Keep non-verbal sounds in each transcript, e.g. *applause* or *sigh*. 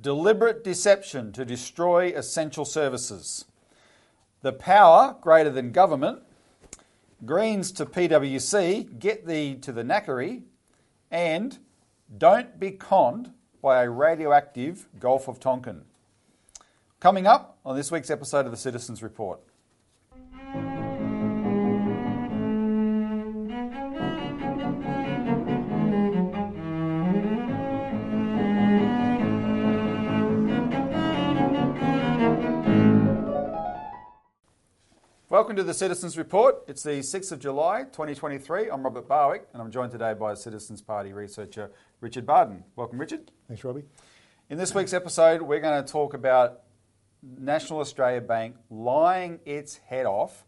deliberate deception to destroy essential services, the power greater than government, Greens to PWC, get thee to the knackery, and don't be conned by a radioactive Gulf of Tonkin. Coming up on this week's episode of the Citizens Report. Welcome to the Citizens Report. It's the 6th of July 2023. I'm Robert Barwick and I'm joined today by Citizens Party researcher Richard Bardon. Welcome, Richard. Thanks, Robbie. In this week's episode, we're going to talk about National Australia Bank lying its head off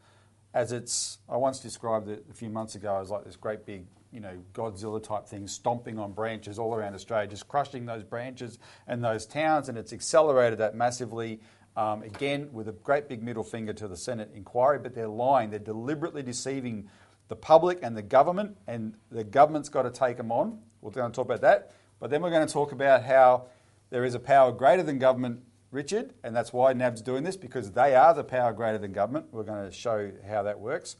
as it's, I once described it a few months ago as like this great big, you know, Godzilla type thing stomping on branches all around Australia, just crushing those branches and those towns, and it's accelerated that massively. Um, again, with a great big middle finger to the Senate inquiry, but they're lying. They're deliberately deceiving the public and the government, and the government's got to take them on. We're going to talk about that. But then we're going to talk about how there is a power greater than government, Richard, and that's why NAB's doing this, because they are the power greater than government. We're going to show how that works.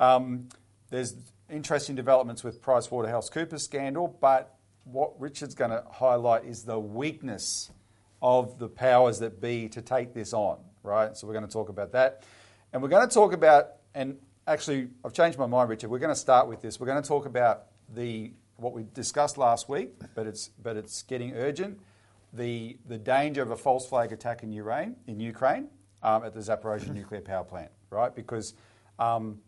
Um, there's interesting developments with PricewaterhouseCoopers scandal, but what Richard's going to highlight is the weakness of the powers that be to take this on, right? So we're going to talk about that. And we're going to talk about, and actually, I've changed my mind, Richard. We're going to start with this. We're going to talk about the what we discussed last week, but it's but it's getting urgent. The the danger of a false flag attack in Ukraine in Ukraine um, at the Zaporozhye nuclear power plant, right? Because um,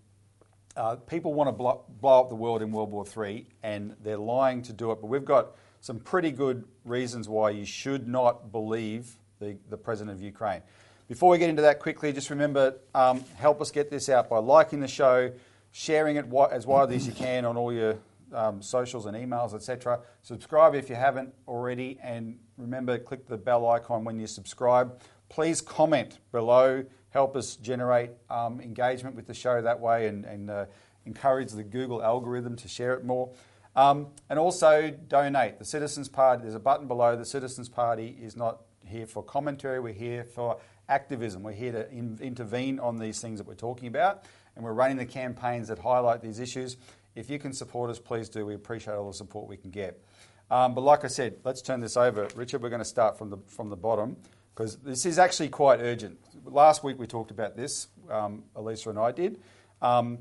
uh, people want to blow, blow up the world in World War III, and they're lying to do it. But we've got some pretty good reasons why you should not believe the, the president of Ukraine. Before we get into that quickly, just remember um, help us get this out by liking the show, sharing it as widely as you can on all your um, socials and emails, etc. Subscribe if you haven't already, and remember click the bell icon when you subscribe. Please comment below, help us generate um, engagement with the show that way, and, and uh, encourage the Google algorithm to share it more. Um, and also donate. The Citizens Party, there's a button below. The Citizens Party is not here for commentary, we're here for activism. We're here to in, intervene on these things that we're talking about, and we're running the campaigns that highlight these issues. If you can support us, please do. We appreciate all the support we can get. Um, but like I said, let's turn this over. Richard, we're going to start from the, from the bottom because this is actually quite urgent. Last week we talked about this, um, Elisa and I did. Um,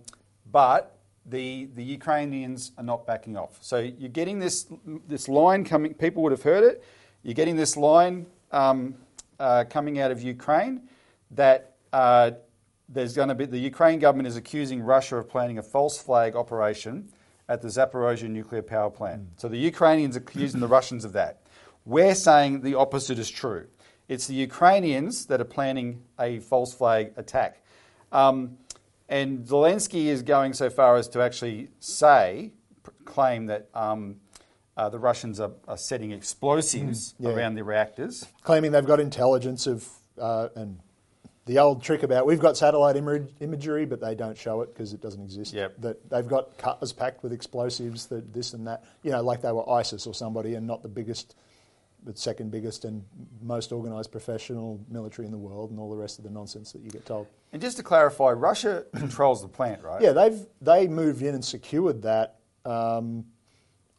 but the, the Ukrainians are not backing off. So you're getting this, this line coming, people would have heard it. You're getting this line um, uh, coming out of Ukraine that uh, there's going to be, the Ukraine government is accusing Russia of planning a false flag operation at the Zaporozhye nuclear power plant. Mm. So the Ukrainians are accusing the Russians of that. We're saying the opposite is true. It's the Ukrainians that are planning a false flag attack. Um, and Zelensky is going so far as to actually say, claim that um, uh, the Russians are, are setting explosives mm, yeah. around the reactors. Claiming they've got intelligence of, uh, and the old trick about we've got satellite imagery, but they don't show it because it doesn't exist. Yep. That they've got cutters packed with explosives, that this and that, you know, like they were ISIS or somebody and not the biggest the second biggest and most organised professional military in the world, and all the rest of the nonsense that you get told. And just to clarify, Russia *coughs* controls the plant, right? Yeah, they've they moved in and secured that. Um,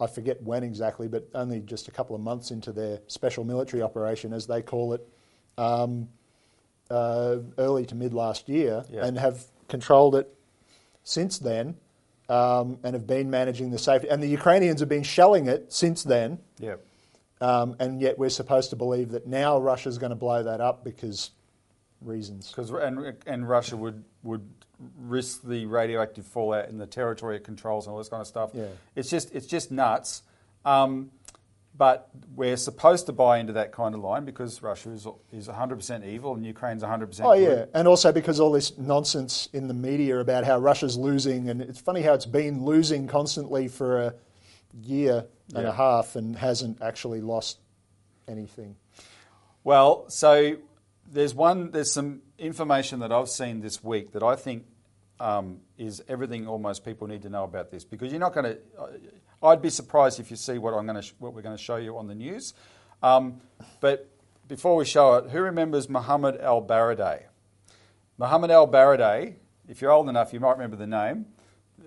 I forget when exactly, but only just a couple of months into their special military operation, as they call it, um, uh, early to mid last year, yeah. and have controlled it since then. Um, and have been managing the safety. And the Ukrainians have been shelling it since then. Yeah. Um, and yet we're supposed to believe that now Russia's going to blow that up because reasons. Because and, and Russia would would risk the radioactive fallout in the territory it controls and all this kind of stuff. Yeah. It's just it's just nuts. Um, but we're supposed to buy into that kind of line because Russia is, is 100% evil and Ukraine's 100% Oh, good. yeah. And also because all this nonsense in the media about how Russia's losing, and it's funny how it's been losing constantly for a year and yeah. a half and hasn't actually lost anything. Well, so there's one, there's some information that I've seen this week that I think um, is everything almost people need to know about this because you're not going to. I'd be surprised if you see what I'm going to, what we're going to show you on the news. Um, but before we show it, who remembers Mohamed ElBaradei? Muhammad al Baradei, if you're old enough, you might remember the name.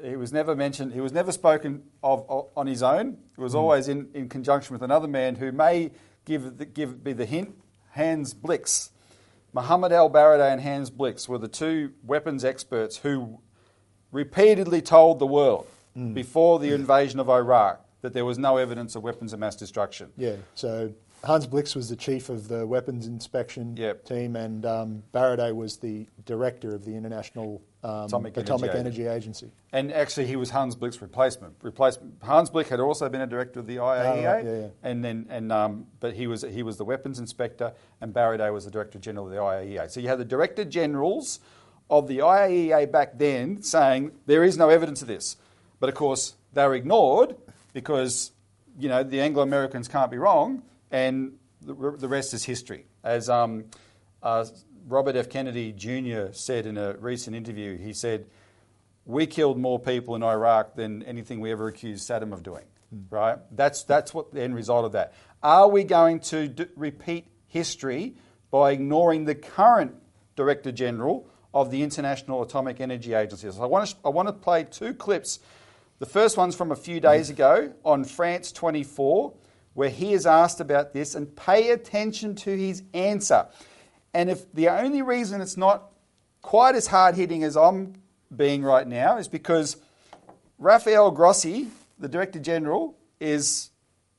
He was never mentioned, he was never spoken of, of on his own. It was hmm. always in, in conjunction with another man who may give, the, give be the hint Hans Blix. Mohamed ElBaradei and Hans Blix were the two weapons experts who repeatedly told the world hmm. before the invasion of Iraq that there was no evidence of weapons of mass destruction. Yeah. So Hans Blix was the chief of the weapons inspection Yep. team, and um, was the director of the International um, Atomic Energy Atomic Agency. Energy Agency. And actually, he was Hans Blix's replacement. Replacement. Hans Blix had also been a director of the IAEA, Oh, yeah, yeah. and then and um, but he was he was the weapons inspector, and Baradei was the director general of the IAEA. So you had the director generals of the IAEA back then saying there is no evidence of this, but of course they were ignored because you know the Anglo Americans can't be wrong, and the, the rest is history. As um, uh, Robert F. Kennedy Jr. said in a recent interview, he said we killed more people in Iraq than anything we ever accused Saddam of doing. Right? That's that's what the end result of that. Are we going to d- repeat history by ignoring the current Director General of the International Atomic Energy Agency? So I want to I want to play two clips. The first one's from a few days ago on France 24, where he is asked about this, and pay attention to his answer. And if the only reason it's not quite as hard hitting as I'm being right now is because Rafael Grossi, the Director General, is,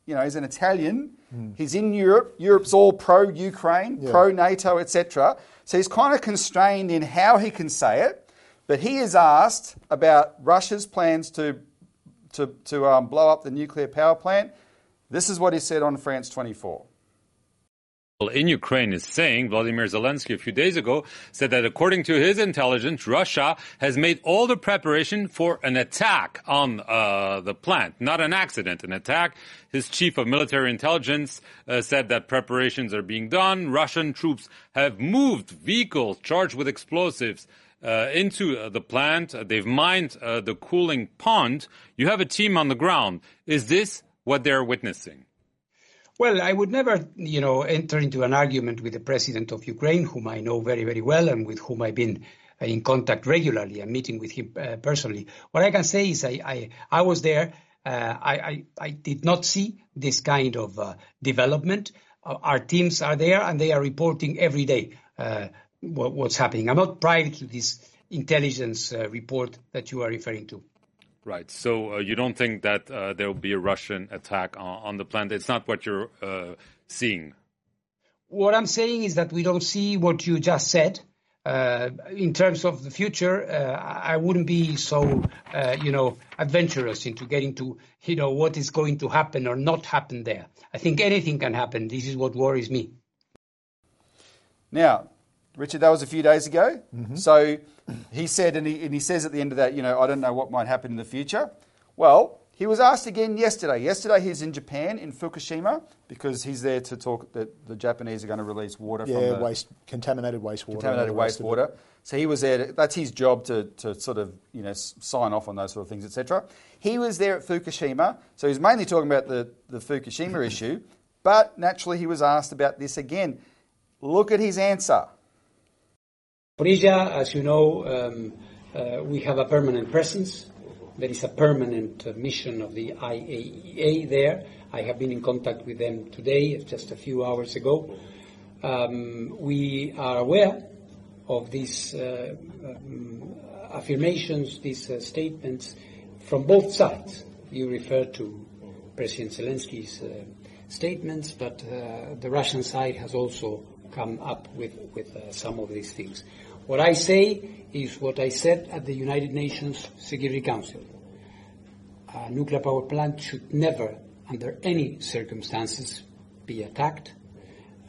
you know, he's an Italian. He's in Europe. Europe's all pro-Ukraine, Yeah. pro-NATO, etc. So he's kind of constrained in how he can say it. But he is asked about Russia's plans to to, to um, blow up the nuclear power plant. This is what he said on France 24. in Ukraine is saying, Vladimir Zelensky a few days ago said that according to his intelligence, Russia has made all the preparation for an attack on uh, the plant, not an accident, an attack. His chief of military intelligence uh, said that preparations are being done. Russian troops have moved vehicles charged with explosives uh, into uh, the plant. They've mined uh, the cooling pond. You have a team on the ground. Is this what they're witnessing? Well, I would never, you know, enter into an argument with the president of Ukraine, whom I know very, very well and with whom I've been uh, in contact regularly and meeting with him uh, personally. What I can say is I, I, I was there. Uh, I, I, I did not see this kind of uh, development. Uh, our teams are there and they are reporting every day uh, what, what's happening. I'm not privy to this intelligence report that you are referring to. Right. So uh, you don't think that uh, there will be a Russian attack on, on the plant? It's not what you're uh, seeing. What I'm saying is that we don't see what you just said. Uh, in terms of the future, uh, I wouldn't be so, uh, you know, adventurous into getting to, you know, what is going to happen or not happen there. I think anything can happen. This is what worries me. Now, Richard, that was a few days ago. Mm-hmm. So he said, and he, and he says at the end of that, you know, I don't know what might happen in the future. Well, he was asked again yesterday. Yesterday he's in Japan, in Fukushima, because he's there to talk that the Japanese are going to release water from Yeah, the waste, contaminated wastewater. contaminated all the rest of it. wastewater. So he was there. To, that's his job to, to sort of you know sign off on those sort of things, etc. He was there at Fukushima, so he's mainly talking about the, the Fukushima *laughs* issue. But naturally, he was asked about this again. Look at his answer. Zaporizhia, as you know, um, uh, we have a permanent presence. There is a permanent uh, mission of the IAEA there. I have been in contact with them today, just a few hours ago. Um, we are aware of these uh, um, affirmations, these statements from both sides. You refer to President Zelensky's statements, but the Russian side has also come up with, with uh, some of these things. What I say is what I said at the United Nations Security Council. A nuclear power plant should never, under any circumstances, be attacked.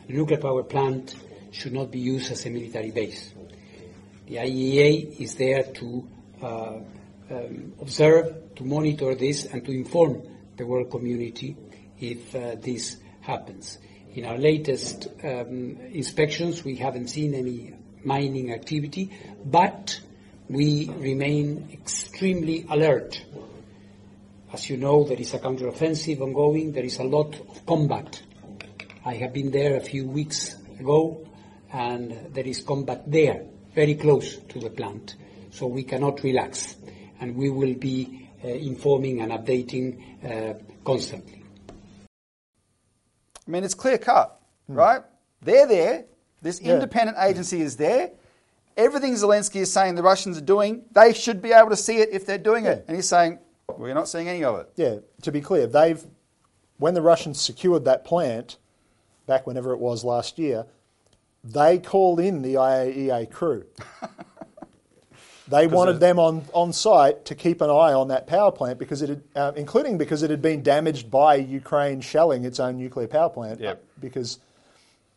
A nuclear power plant should not be used as a military base. The IAEA is there to uh, um, observe, to monitor this, and to inform the world community if uh, this happens. In our latest um, inspections, we haven't seen any mining activity, but we remain extremely alert. As you know, there is a counteroffensive ongoing. There is a lot of combat I have been there a few weeks ago, and there is combat there, very close to the plant. So we cannot relax, and we will be uh, informing and updating uh, constantly. I mean, it's clear cut, hmm. right? They're there. This Yeah. independent agency is there. Everything Zelensky is saying the Russians are doing, they should be able to see it if they're doing it. And he's saying, we're not seeing any of it. Yeah, to be clear, they've when the Russians secured that plant back whenever it was last year, they called in the IAEA crew. *laughs* they wanted them on, on site to keep an eye on that power plant because it had, uh, including because it had been damaged by Ukraine shelling its own nuclear power plant. Yep. Because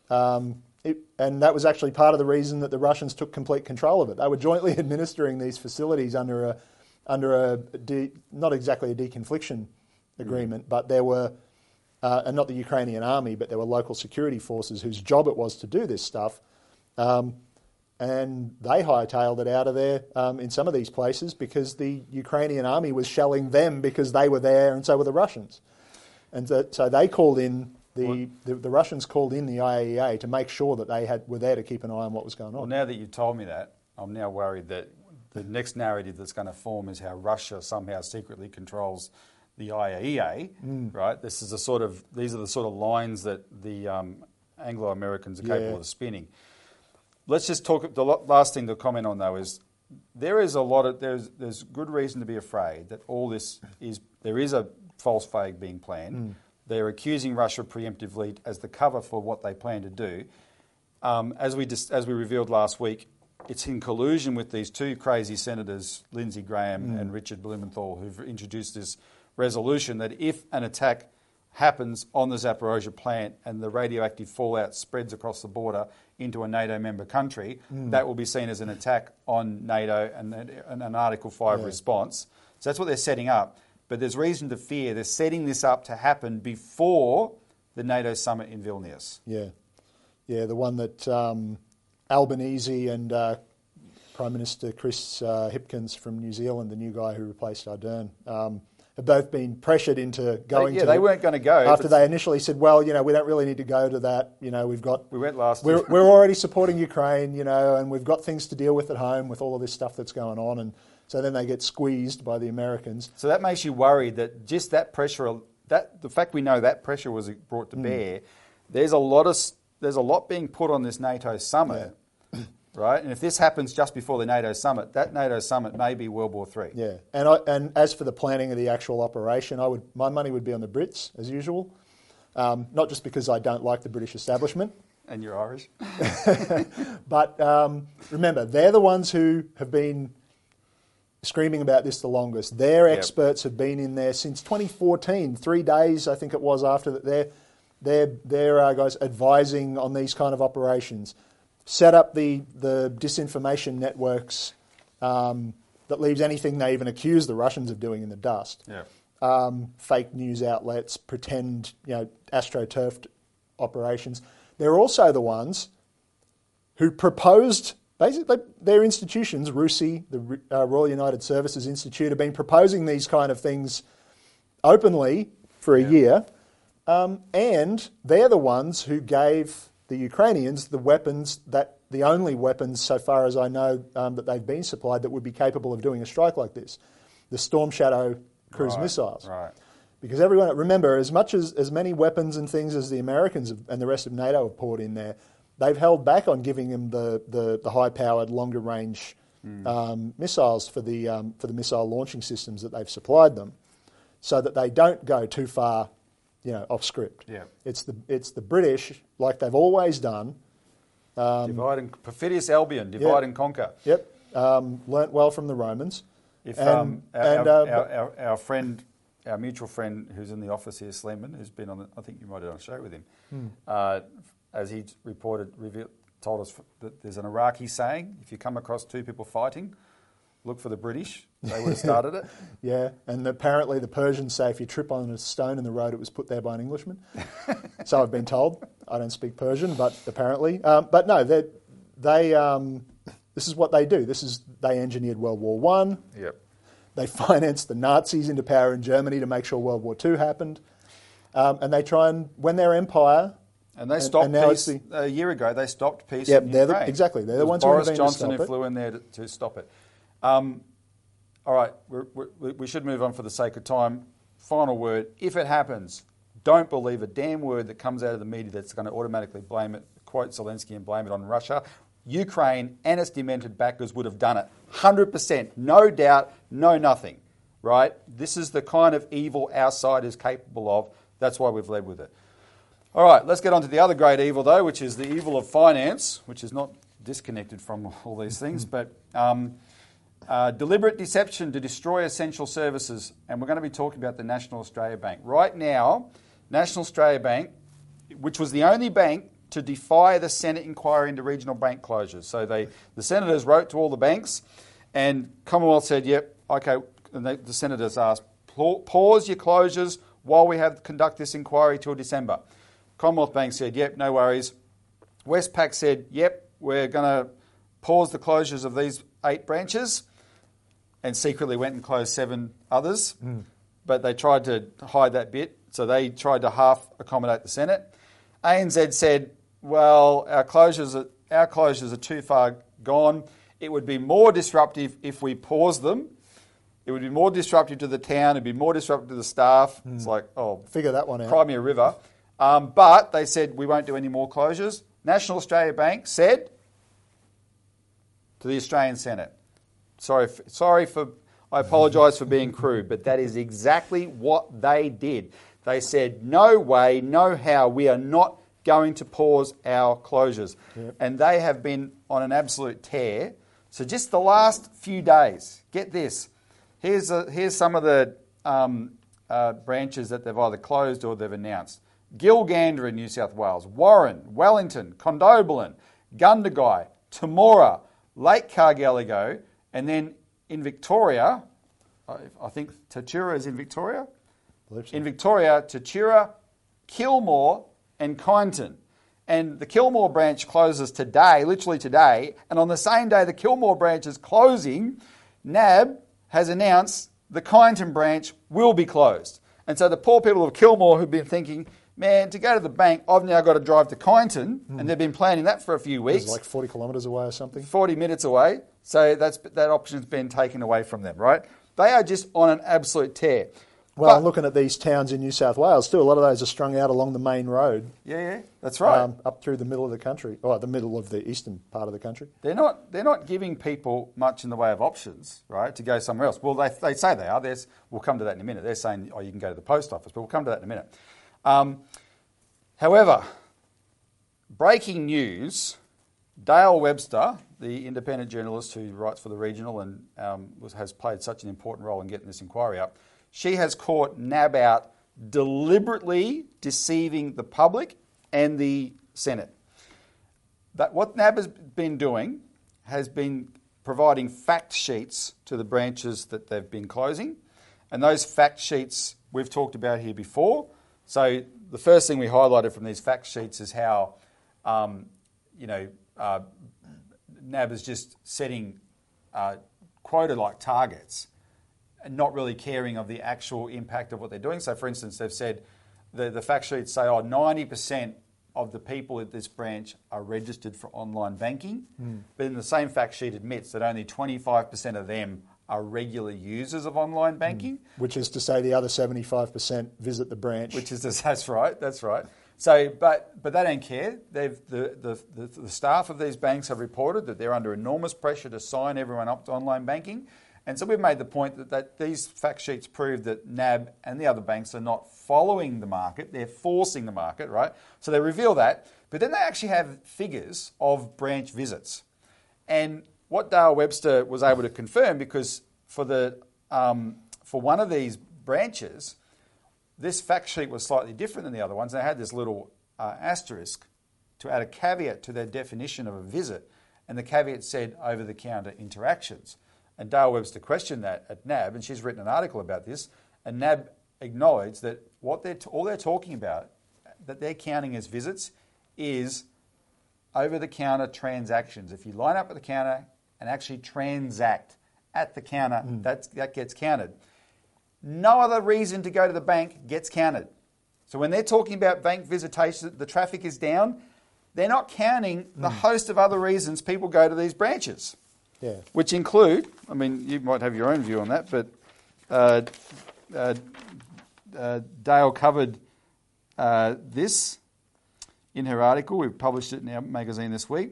um, it, and that was actually part of the reason that the Russians took complete control of it. They were jointly *laughs* administering these facilities under a under a de, not exactly a deconfliction agreement, but there were uh, and not the Ukrainian army, but there were local security forces whose job it was to do this stuff. Um, and they hightailed it out of there um, in some of these places because the Ukrainian army was shelling them because they were there, and so were the Russians. And so, so they called in the, the the Russians called in the IAEA to make sure that they had were there to keep an eye on what was going on. Well, now that you told me that, I'm now worried that the next narrative that's going to form is how Russia somehow secretly controls the IAEA, Mm. right? This is the sort of these are the sort of lines that the um, Anglo Americans are capable Yeah. of spinning. Let's just talk. The last thing to comment on though is there is a lot of there's there's good reason to be afraid that all this is there is a false flag being planned. Mm. They're accusing Russia preemptively as the cover for what they plan to do. Um, as we dis- as we revealed last week, it's in collusion with these two crazy senators, Lindsey Graham and Richard Blumenthal, who've introduced this resolution that if an attack happens on the Zaporozhye plant and the radioactive fallout spreads across the border into a NATO member country, that will be seen as an attack on NATO and, and an Article 5 Yeah. response. So that's what they're setting up. But there's reason to fear they're setting this up to happen before the NATO summit in Vilnius. Yeah, yeah, the one that um, Albanese and uh, Prime Minister Chris uh, Hipkins from New Zealand, the new guy who replaced Ardern, um, have both been pressured into going. yeah, to they weren't gonna go. After they initially said, "Well, you know, we don't really need to go to that. You know, we've got We went last we're, we're already supporting Ukraine, you know, and we've got things to deal with at home with all of this stuff that's going on." And so then they get squeezed by the Americans. So that makes you worried that just that pressure, that the fact we know that pressure was brought to Hmm. bear, there's a lot of there's a lot being put on this NATO summit, right? And if this happens just before the NATO summit, that NATO summit may be World War Three. Yeah, and I, and as for the planning of the actual operation, I would my money would be on the Brits as usual, um, not just because I don't like the British establishment, And you're Irish. *laughs* but um, remember they're the ones who have been screaming about this the longest. Their Yep. experts have been in there since 2014, three days I think it was after that. They're they're they're uh, guys advising on these kind of operations, set up the the disinformation networks um, that leaves anything they even accuse the Russians of doing in the dust. Yeah. um, fake news outlets, pretend, you know, astroturfed operations. They're also the ones who proposed, basically, their institutions, RUSI, the uh, Royal United Services Institute, have been proposing these kind of things openly for a year. Um, and they're the ones who gave the Ukrainians the weapons that the only weapons, so far as I know, um, that they've been supplied that would be capable of doing a strike like this the Storm Shadow cruise Right, missiles. right. Because everyone, remember, as much as as many weapons and things as the Americans have, and the rest of NATO have poured in there, they've held back on giving them the, the, the high powered, longer range Hmm. um, missiles for the um, for the missile launching systems that they've supplied them, so that they don't go too far, you know, off script. Yeah. It's the it's the British, like they've always done. divide and perfidious Albion, divide Um, and conquer. Yep, um, learnt well from the Romans. If And- um, our, and, our, uh, our, our, our friend, our mutual friend who's in the office here, Sleeman, who's been on, the, I think you might have done a show with him, Hmm. uh, as he reported, revealed, told us that there's an Iraqi saying: if you come across two people fighting, look for the British. *laughs* They would have started it. Yeah, and apparently the Persians say if you trip on a stone in the road, it was put there by an Englishman. *laughs* so I've been told. I don't speak Persian, but apparently, um, but no, they they um, this is what they do. This is they engineered World War One. Yep. They *laughs* financed the Nazis into power in Germany to make sure World War Two happened, um, and they try and when their empire And they stopped and now peace it's a year ago. They stopped peace. Yep, they're the- exactly, they're the ones who Boris intervened to Johnson stop who it. flew in there to, to stop it. Um, all right, we should move on for the sake of time. Final word: If it happens, don't believe a damn word that comes out of the media that's going to automatically blame it, quote Zelensky, and blame it on Russia. Ukraine and its demented backers would have done it, hundred percent, no doubt, no nothing. Right? This is the kind of evil our side is capable of. That's why we've led with it. All right, let's get on to the other great evil, though, which is the evil of finance, which is not disconnected from all these things, but um, uh, deliberate deception to destroy essential services. And we're going to be talking about the National Australia Bank. Right now, National Australia Bank, which was the only bank to defy the Senate inquiry into regional bank closures. So they, the senators wrote to all the banks, and Commonwealth said, yep, okay. And they, the senators asked, pause your closures while we have conduct this inquiry till December. Commonwealth Bank said, yep, no worries. Westpac said, yep, we're going to pause the closures of these eight branches and secretly went and closed seven others. But they tried to hide that bit, so they tried to half accommodate the Senate. ANZ said, well, our closures are, our closures are too far gone. It would be more disruptive if we pause them. It would be more disruptive to the town. It'd be more disruptive to the staff. It's like, oh, Figure that one out. Cry me a river. Um, but they said we won't do any more closures. National Australia Bank said to the Australian Senate, sorry, f- sorry for, I apologise for being crude, but that is exactly what they did. They said, no way, no how, we are not going to pause our closures. And they have been on an absolute tear. So just the last few days, get this. Here's, a, here's some of the um, uh, branches that they've either closed or they've announced. Gilgandra in New South Wales, Warren, Wellington, Condobolin, Gundagai, Temora, Lake Cargelligo, and then in Victoria, I, I think Tatura is in Victoria. So. In Victoria, Tatura, Kilmore, and Kyneton. And the Kilmore branch closes today, literally today. And on the same day the Kilmore branch is closing, NAB has announced the Kyneton branch will be closed. And so the poor people of Kilmore who've been thinking, man, to go to the bank, I've now got to drive to Kyneton. And hmm. they've been planning that for a few weeks. It's like 40 kilometres away or something. 40 minutes away. So that's, that option's been taken away from them, right? They are just on an absolute tear. Well, But- I'm looking at these towns in New South Wales too. A lot of those are strung out along the main road, yeah, yeah, that's right. um, up through the middle of the country, or the middle of the eastern part of the country. they're not they're not giving people much in the way of options, right, to go somewhere else. Well, they, they say they are. There's, we'll come to that in a minute. They're saying, oh, you can go to the post office, but we'll come to that in a minute. Um, however, breaking news: Dale Webster, the independent journalist who writes for the Regional and um, was, has played such an important role in getting this inquiry up, she has caught NAB out deliberately deceiving the public and the Senate. That what NAB has been doing has been providing fact sheets to the branches that they've been closing, and those fact sheets we've talked about here before. So the first thing we highlighted from these fact sheets is how, um, you know, uh, NAB is just setting uh, quota-like targets and not really caring of the actual impact of what they're doing. So, for instance, they've said the, the fact sheets say, oh, 90% of the people at this branch are registered for online banking. But then the same fact sheet admits that only 25% of them are regular users of online banking. Which is to say, the other 75% visit the branch. Which is *laughs* that's right, that's right. So, but but they don't care. They've the, the, the, the staff of these banks have reported that they're under enormous pressure to sign everyone up to online banking, and so we've made the point that, that these fact sheets prove that NAB and the other banks are not following the market; they're forcing the market, right? So they reveal that, but then they actually have figures of branch visits, and what Dale Webster was able to confirm because for the um, for one of these branches this fact sheet was slightly different than the other ones. They had this little uh, asterisk to add a caveat to their definition of a visit, and the caveat said over the counter interactions. And Dale Webster questioned that at NAB, and she's written an article about this. And NAB acknowledged that what they're t- all they're talking about, that they're counting as visits, is over the counter transactions. If you line up at the counter and actually transact at the counter, that's, that gets counted. No other reason to go to the bank gets counted. So when they're talking about bank visitation, the traffic is down, they're not counting the host of other reasons people go to these branches, Yeah. which include, I mean, you might have your own view on that, but uh, uh, uh, Dale covered uh, this in her article. We've published it in our magazine this week.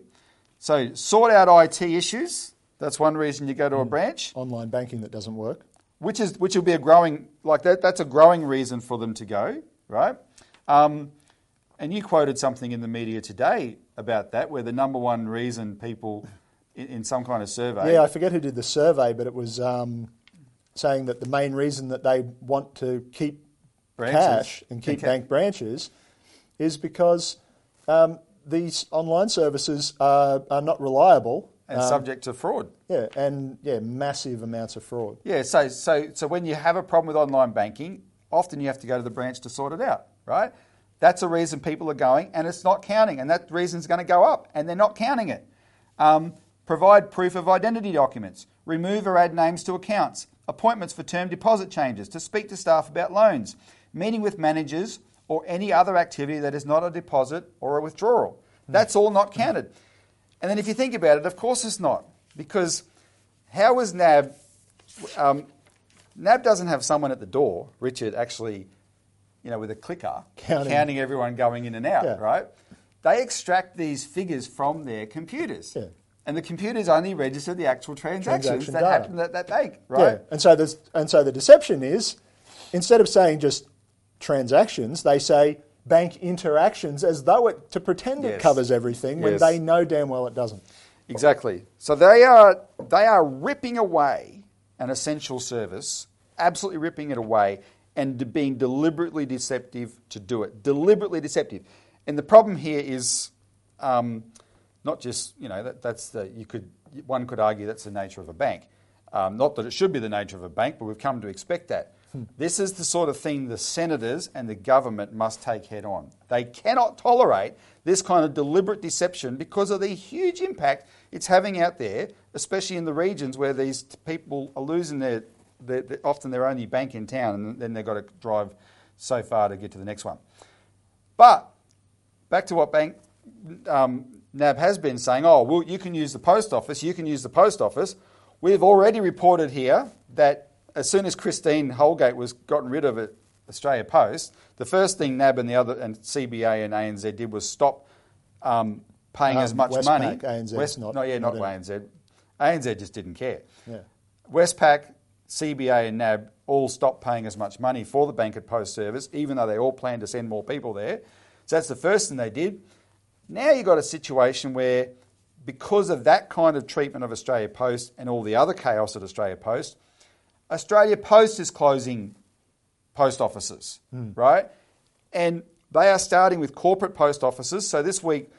So, sort out IT issues. That's one reason you go to a branch, Online banking that doesn't work. Which is which will be a growing like that. That's a growing reason for them to go, right? Um, and you quoted something in the media today about that, where the number one reason people in, in some kind of survey. Yeah, I forget who did the survey, but it was um, saying that the main reason that they want to keep Branches. cash and keep bank branches is because um, these online services are, are not reliable and um, subject to fraud. Yeah, and yeah, massive amounts of fraud. Yeah, so so so when you have a problem with online banking, often you have to go to the branch to sort it out, right? That's a reason people are going, and it's not counting, and that reason's going to go up, and they're not counting it. Um, provide proof of identity documents. Remove or add names to accounts. Appointments for term deposit changes. To speak to staff about loans. Meeting with managers or any other activity that is not a deposit or a withdrawal. That's all not counted. And then if you think about it, of course it's not, because how was NAB? Um, NAB doesn't have someone at the door, Richard, actually, you know, with a clicker Counting. everyone going in and out, Yeah. right? They extract these figures from their computers. Yeah. And the computers only register the actual transactions Transaction that data. happen at that bank, right? Yeah, and so there's, and so the deception is, instead of saying just transactions, they say bank interactions as though it to pretend it covers everything when Yes. they know damn well it doesn't. Exactly. So they are they are ripping away an essential service, absolutely ripping it away, and being deliberately deceptive to do it. Deliberately deceptive. And the problem here is um, not just you know that, that's the you could one could argue that's the nature of a bank. Um, not that it should be the nature of a bank, but we've come to expect that. This is the sort of thing the senators and the government must take head on. They cannot tolerate this kind of deliberate deception because of the huge impact it's having out there, especially in the regions where these people are losing their, their, their often their only bank in town, and then they've got to drive so far to get to the next one. But back to what bank um, NAB has been saying. Oh, well, you can use the post office. You can use the post office. We've already reported here that as soon as Christine Holgate was gotten rid of it, Australia Post, the first thing NAB and the other and CBA and ANZ did was stop um, paying Um, as much Westpac, money. ANZ's not- no, yeah, not, not ANZ. ANZ just didn't care. Yeah. Westpac, CBA, and NAB all stopped paying as much money for the bank at post service, even though they all planned to send more people there. So that's the first thing they did. Now you've got a situation where, because of that kind of treatment of Australia Post and all the other chaos at Australia Post, Australia Post is closing post offices, right? And they are starting with corporate post offices. So this week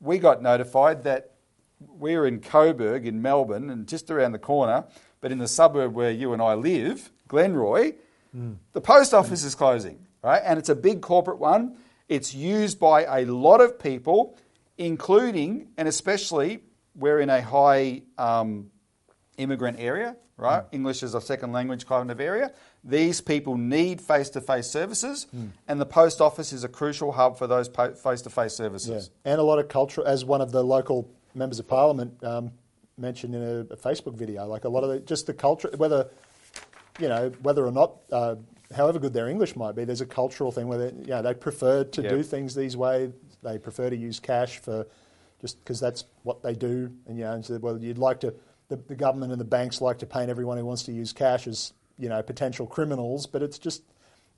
we got notified that we're in Coburg in Melbourne and just around the corner, but in the suburb where you and I live, Glenroy, the post office is closing, right? And it's a big corporate one. It's used by a lot of people, including and especially we're in a high um, immigrant area, right? English is a second language kind of area. These people need face to face services, and the post office is a crucial hub for those face to face Yeah. services. And a lot of culture, as one of the local members of parliament um, mentioned in a, a Facebook video, like a lot of the, just the culture, whether you know whether or not, uh, however good their English might be, there's a cultural thing where they, you know, they prefer to Yep. do things these way. They prefer to use cash for just because that's what they do. And you know, and so, well, you'd like to. The, the government and the banks like to paint everyone who wants to use cash as you know potential criminals, but it's just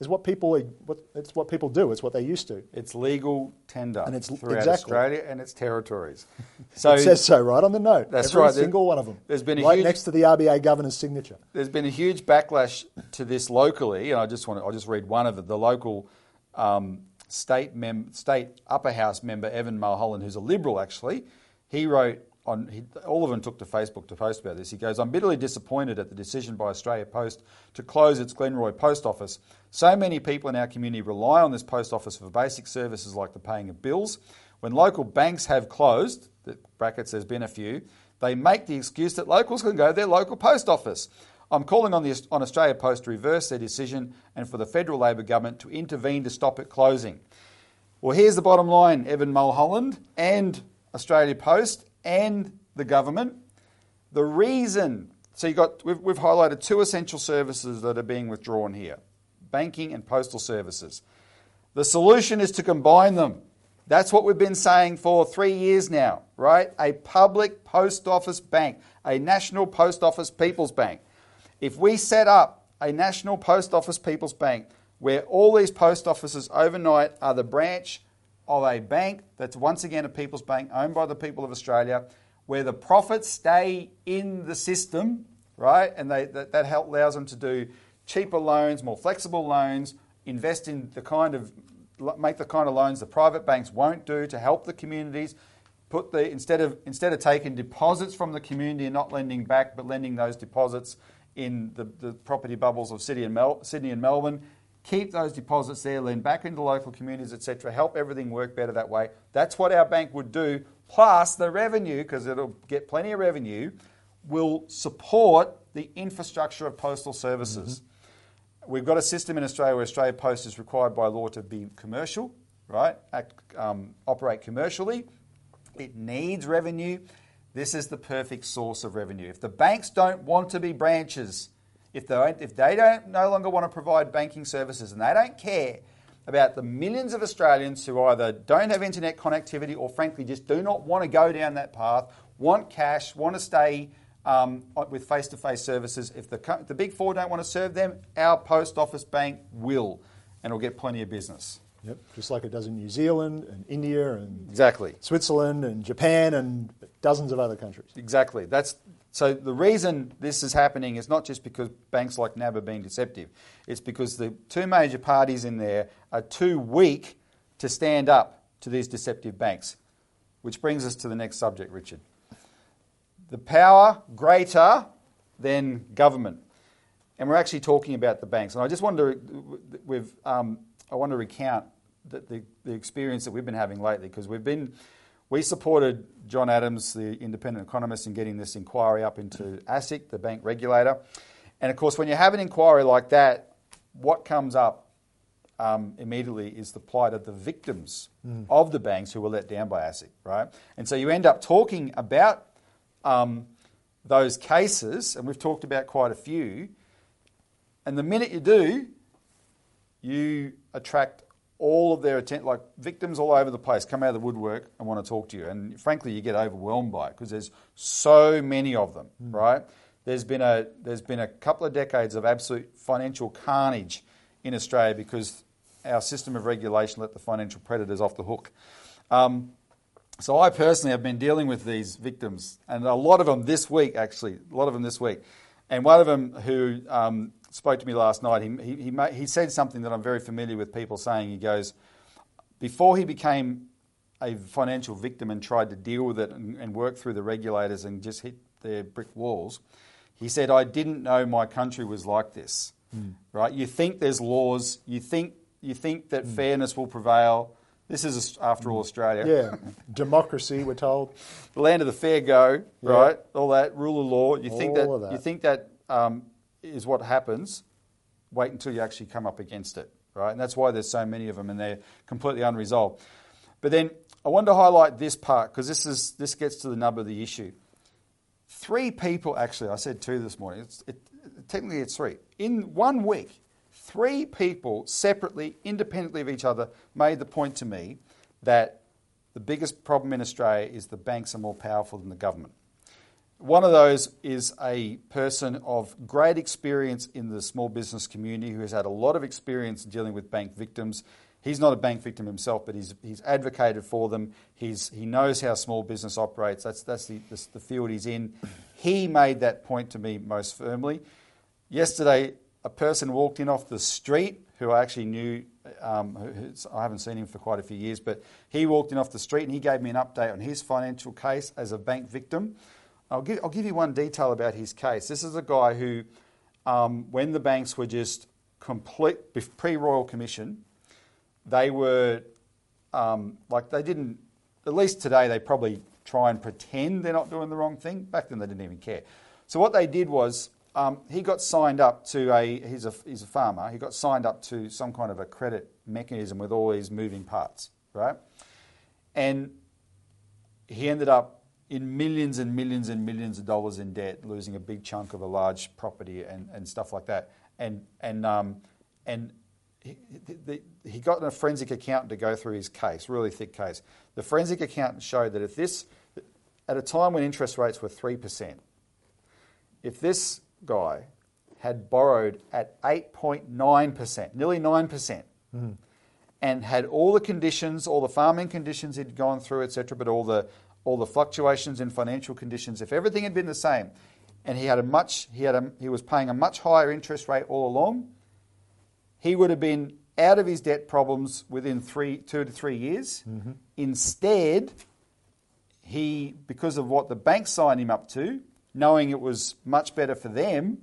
it's what people what it's what people do. It's what they used to. It's legal tender And it's- throughout exactly. Australia and its territories. So *laughs* it says so right on the note. That's Every right. single one of them. There's been a right huge- next to the RBA governor's signature. there's been a huge backlash to this locally, and I just want to, I'll just read one of it. The local um, state mem- state upper house member Evan Mulholland, who's a liberal actually, he wrote on he, all of them took to Facebook to post about this. He goes, "I'm bitterly disappointed at the decision by Australia Post to close its Glenroy post office. So many people in our community rely on this post office for basic services like the paying of bills. When local banks have closed, the brackets there's been a few, they make the excuse that locals can go to their local post office. I'm calling on, the, on Australia Post to reverse their decision and for the federal Labor government to intervene to stop it closing. Well, here's the bottom line, Evan Mulholland and Australia Post and the government. The reason, so you got, we've, we've highlighted two essential services that are being withdrawn here banking and postal services. The solution is to combine them. That's what we've been saying for three years now, right? A public post office bank, a national post office people's bank. If we set up a national post office people's bank where all these post offices overnight are the branch of a bank that's once again a people's bank owned by the people of Australia, where the profits stay in the system, right? And they, that, that allows them to do cheaper loans, more flexible loans, invest in the kind of make the kind of loans the private banks won't do to help the communities. Put the instead of instead of taking deposits from the community and not lending back, but lending those deposits in the, the property bubbles of and, Mel, Sydney and Melbourne, keep those deposits there, lend back into local communities, etc. Help everything work better that way. That's what our bank would do. Plus the revenue, because it'll get plenty of revenue, will support the infrastructure of postal services. Mm-hmm. We've got a system in Australia where Australia Post is required by law to be commercial, right? Act, um, operate commercially. It needs revenue. This is the perfect source of revenue. If the banks don't want to be branches, if they don't, if they don't no longer want to provide banking services and they don't care about the millions of Australians who either don't have internet connectivity or frankly just do not want to go down that path, want cash, want to stay um, with face to face services. If the, the big four don't want to serve them, our post office bank will, and it'll get plenty of business. Yep, just like it does in New Zealand and India and exactly Switzerland and Japan and dozens of other countries. Exactly. That's so the reason this is happening is not just because banks like NAB are being deceptive. It's because the two major parties in there are too weak to stand up to these deceptive banks. Which brings us to the next subject, Richard the power greater than government. And we're actually talking about the banks. And I just want to, we've, um, I want to recount the, the, the, experience that we've been having lately because we've been, we supported John Adams, the independent economist, in getting this inquiry up into ASIC, the bank regulator. And of course, when you have an inquiry like that, what comes up um, immediately is the plight of the victims mm. of the banks who were let down by ASIC, right? And so you end up talking about um, those cases, and we've talked about quite a few. And the minute you do, you attract all of their attention, like victims all over the place come out of the woodwork and want to talk to you. And frankly, you get overwhelmed by it because there's so many of them, mm. right? There's been, a, there's been a couple of decades of absolute financial carnage in Australia because our system of regulation let the financial predators off the hook. Um, so I personally have been dealing with these victims, and a lot of them this week, actually, a lot of them this week. And one of them who um, spoke to me last night, he, he, he, he said something that I'm very familiar with people saying. He goes, before he became a financial victim and tried to deal with it and, and work through the regulators and just hit their brick walls, he said, I didn't know my country was like this. Mm. Right? You think there's laws, you think, you think that mm. fairness will prevail this is, after all, Australia. Yeah, democracy. We're told the land of the fair go, yeah. right? All that rule of law. You all think that, that, you think that um, is what happens. Wait until you actually come up against it, right? And that's why there's so many of them, and they're completely unresolved. But then I want to highlight this part because this is this gets to the nub of the issue. Three people, actually, I said two this morning. It's, it, technically, it's three in one week three people separately, independently of each other, made the point to me that the biggest problem in Australia is the banks are more powerful than the government. One of those is a person of great experience in the small business community who has had a lot of experience dealing with bank victims. He's not a bank victim himself, but he's, he's advocated for them. He's, he knows how small business operates. That's, that's the, the, the field he's in. He made that point to me most firmly. Yesterday, a person walked in off the street who I actually knew. Um, I haven't seen him for quite a few years, but he walked in off the street and he gave me an update on his financial case as a bank victim. I'll give, I'll give you one detail about his case. This is a guy who, um, when the banks were just complete pre Royal Commission, they were um, like they didn't. At least today, they probably try and pretend they're not doing the wrong thing. Back then, they didn't even care. So what they did was um, he got signed up to a he's a he's a farmer. He got signed up to some kind of a credit mechanism with all these moving parts, right? And he ended up in millions and millions and millions of dollars in debt, losing a big chunk of a large property and, and stuff like that. And and um, and he, the, he got a forensic accountant to go through his case, really thick case. The forensic accountant showed that if this, at a time when interest rates were three percent, if this guy had borrowed at 8.9%, nearly 9%, and had all the conditions, all the farming conditions he'd gone through, etc., but all the all the fluctuations in financial conditions, if everything had been the same, and he had a much he had a, he was paying a much higher interest rate all along, he would have been out of his debt problems within three two to three years. Instead, he, because of what the bank signed him up to, knowing it was much better for them,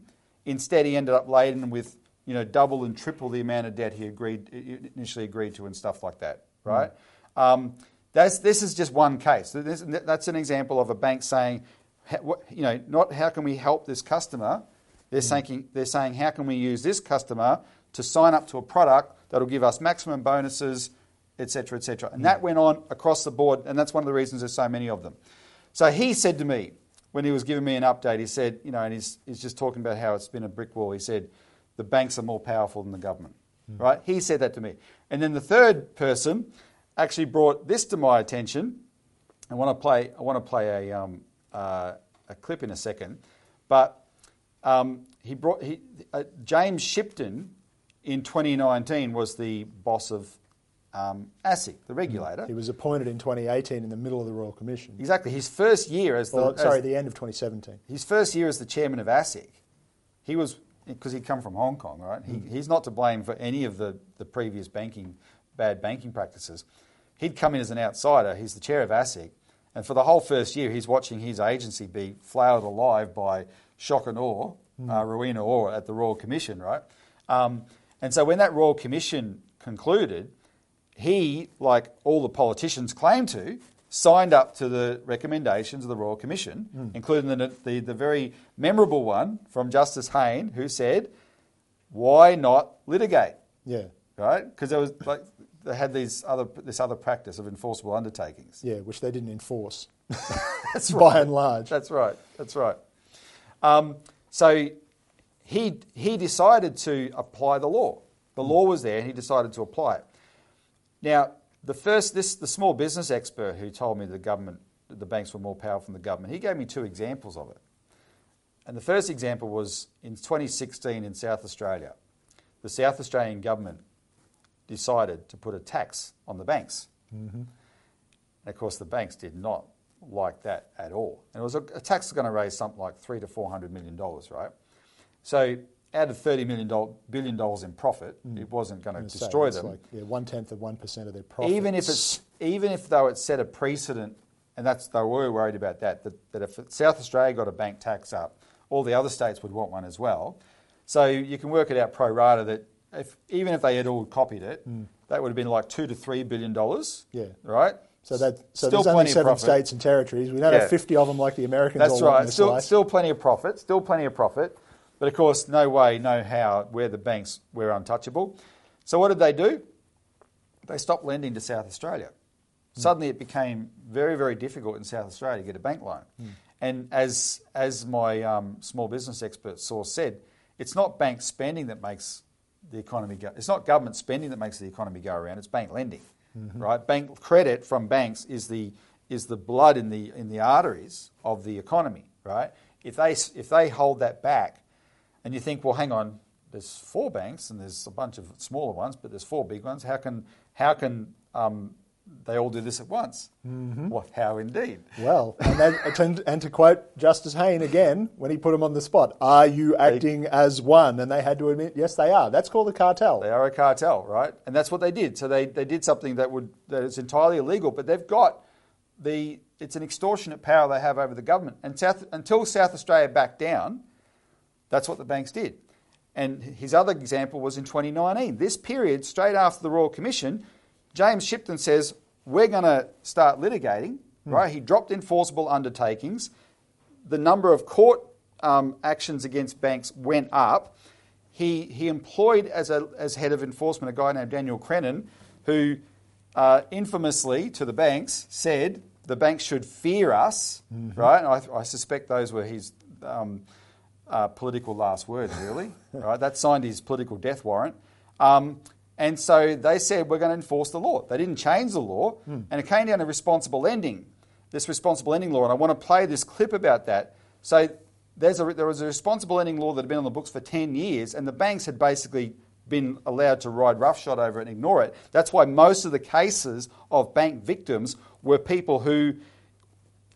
instead he ended up laden with you know double and triple the amount of debt he agreed initially agreed to and stuff like that, right? Um, that's, this is just one case. This- that's an example of a bank saying, you know, not how can we help this customer. They're mm. saying they're saying how can we use this customer to sign up to a product that'll give us maximum bonuses, etc., etc. And that mm. went on across the board, and that's one of the reasons there's so many of them. So he said to me when he was giving me an update, he said, you know, and he's, he's just talking about how it's been a brick wall. He said, the banks are more powerful than the government, mm. right? He said that to me. And then the third person actually brought this to my attention. I want to play. I want to play a um, uh, a clip in a second, but um, he brought he, uh, James Shipton in 2019 was the boss of um, ASIC, the regulator. He was appointed in 2018 in the middle of the Royal Commission. Exactly. His first year as the Or, sorry, as- the end of 2017. his first year as the chairman of ASIC, he was because he'd come from Hong Kong, right? He, he's not to blame for any of the, the previous banking bad banking practices. He'd come in as an outsider. He's the chair of ASIC, and for the whole first year, he's watching his agency be flayed alive by shock and awe, uh, Rowena Orr at the Royal Commission, right? Um, and so when that Royal Commission concluded, he, like all the politicians claim to, signed up to the recommendations of the Royal Commission, including the, the, the very memorable one from Justice Hayne, who said, "Why not litigate?" Yeah, Right? Because there was like they had these other this other practice of enforceable undertakings. yeah, which they didn't enforce *laughs* That's by and large. That's right. That's right. Um, so he he decided to apply the law. The law was there, and he decided to apply it. Now, the first this the small business expert who told me the government the banks were more powerful than the government. He gave me two examples of it. And the first example was in 2016 in South Australia. The South Australian government decided to put a tax on the banks. Mm-hmm. And of course, the banks did not like that at all. And it was a, a tax was going to raise something like three to four hundred million dollars, right? So out of thirty million billion dollars in profit, mm. it wasn't going to destroy it's them. Like, yeah, one tenth of one percent of their profits. even if it's even if though it set a precedent, and that's they were worried about that, that, that if South Australia got a bank tax up, all the other states would want one as well. So you can work it out pro rata that if even if they had all copied it, hmm. that would have been like two to three billion dollars. Yeah. Right. so that so Still there's only seven states and territories. We don't Yeah. have 50 of them like the Americans. That's right. Still, life. still plenty of profit. Still plenty of profit. But of course, no way, no how, where the banks were untouchable. So what did they do? They stopped lending to South Australia. Hmm. Suddenly, it became very, very difficult in South Australia to get a bank loan. Hmm. And as as my um, small business expert source said, it's not bank spending that makes the economy go. It's not government spending that makes the economy go around. It's bank lending, right? Bank credit from banks is the is the blood in the in the arteries of the economy, right? If they if they hold that back, and you think, well, hang on, there's four banks and there's a bunch of smaller ones, but there's four big ones. How can how can um, they all do this at once? Mm-hmm. What? How indeed? Well, and, that, *laughs* and, to quote Justice Hayne again, when he put him on the spot, are you acting as one? And they had to admit, yes, they are. That's called a cartel. They are a cartel, right? And that's what they did. So they, they did something that would that is entirely illegal, but they've got the it's an extortionate power they have over the government. And South, until South Australia backed down, that's what the banks did. And his other example was in 2019. This period, straight after the Royal Commission, James Shipton says, We're going to start litigating, right? He dropped enforceable undertakings. The number of court um, actions against banks went up, he, he employed as, a, as head of enforcement a guy named Daniel Crennan, who uh, infamously to the banks said the banks should fear us, mm-hmm. right? I, I, suspect those were his um, uh, political last words, really. *laughs* right? That signed his political death warrant. Um, and so they said, we're going to enforce the law. They didn't change the law, mm. and it came down to responsible lending, this responsible lending law. And I want to play this clip about that. So there's a, there was a responsible lending law that had been on the books for 10 years, and the banks had basically been allowed to ride roughshod over it and ignore it. That's why most of the cases of bank victims were people who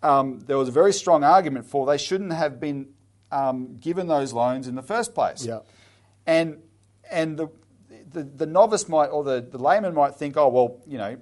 um, there was a very strong argument for they shouldn't have been um, given those loans in the first place. Yeah. And, and the, the, the novice might, or the, the layman might think, oh, well, you know,